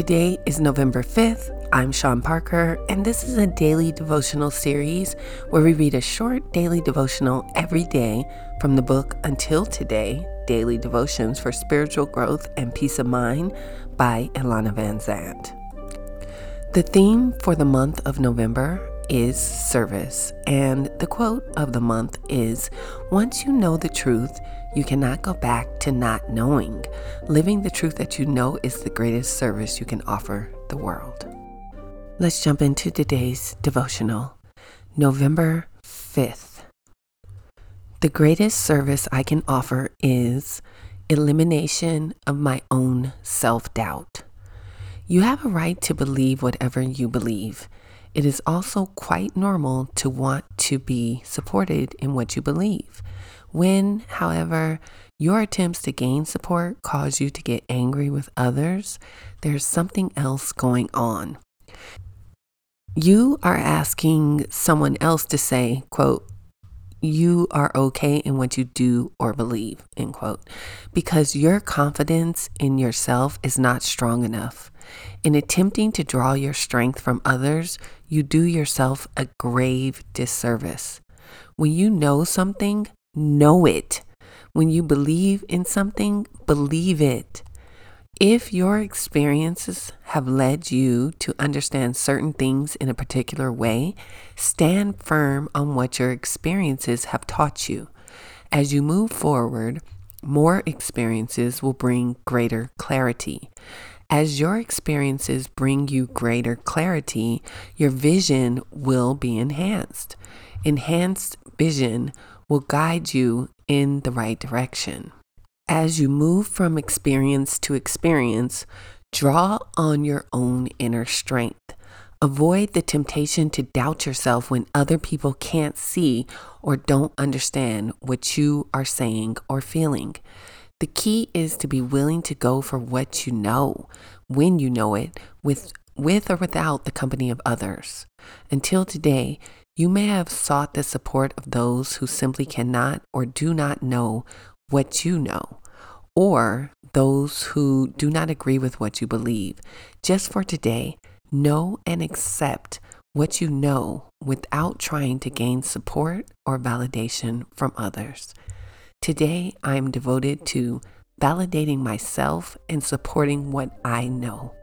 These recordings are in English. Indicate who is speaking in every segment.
Speaker 1: Today is November 5th. I'm Shawn Parker, and this is a daily devotional series where we read a short daily devotional every day from the book Until Today Daily Devotions for Spiritual Growth and Peace of Mind by Iyanla Vanzant. The theme for the month of November is service, and the quote of the month is Once you know the truth, you cannot go back to not knowing. Living the truth that you know is the greatest service you can offer the world. Let's jump into today's devotional. November 5th. The greatest service I can offer is elimination of my own self doubt. You have a right to believe whatever you believe. It is also quite normal to want to be supported in what you believe. When, however, your attempts to gain support cause you to get angry with others, there's something else going on. You are asking someone else to say, quote, you are okay in what you do or believe, end quote, because your confidence in yourself is not strong enough. In attempting to draw your strength from others, you do yourself a grave disservice. When you know something, know it. When you believe in something, believe it. If your experiences have led you to understand certain things in a particular way, stand firm on what your experiences have taught you. As you move forward, more experiences will bring greater clarity. As your experiences bring you greater clarity, your vision will be enhanced. Enhanced vision will guide you in the right direction. As you move from experience to experience, draw on your own inner strength. Avoid the temptation to doubt yourself when other people can't see or don't understand what you are saying or feeling. The key is to be willing to go for what you know, when you know it, with, with or without the company of others. Until today, you may have sought the support of those who simply cannot or do not know what you know, or those who do not agree with what you believe. Just for today, know and accept what you know without trying to gain support or validation from others. Today, I am devoted to validating myself and supporting what I know.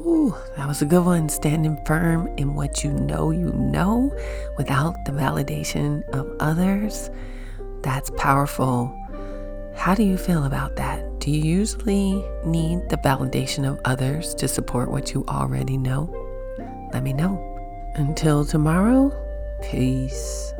Speaker 1: Ooh, that was a good one. Standing firm in what you know you know without the validation of others. That's powerful. How do you feel about that? Do you usually need the validation of others to support what you already know? Let me know. Until tomorrow, peace.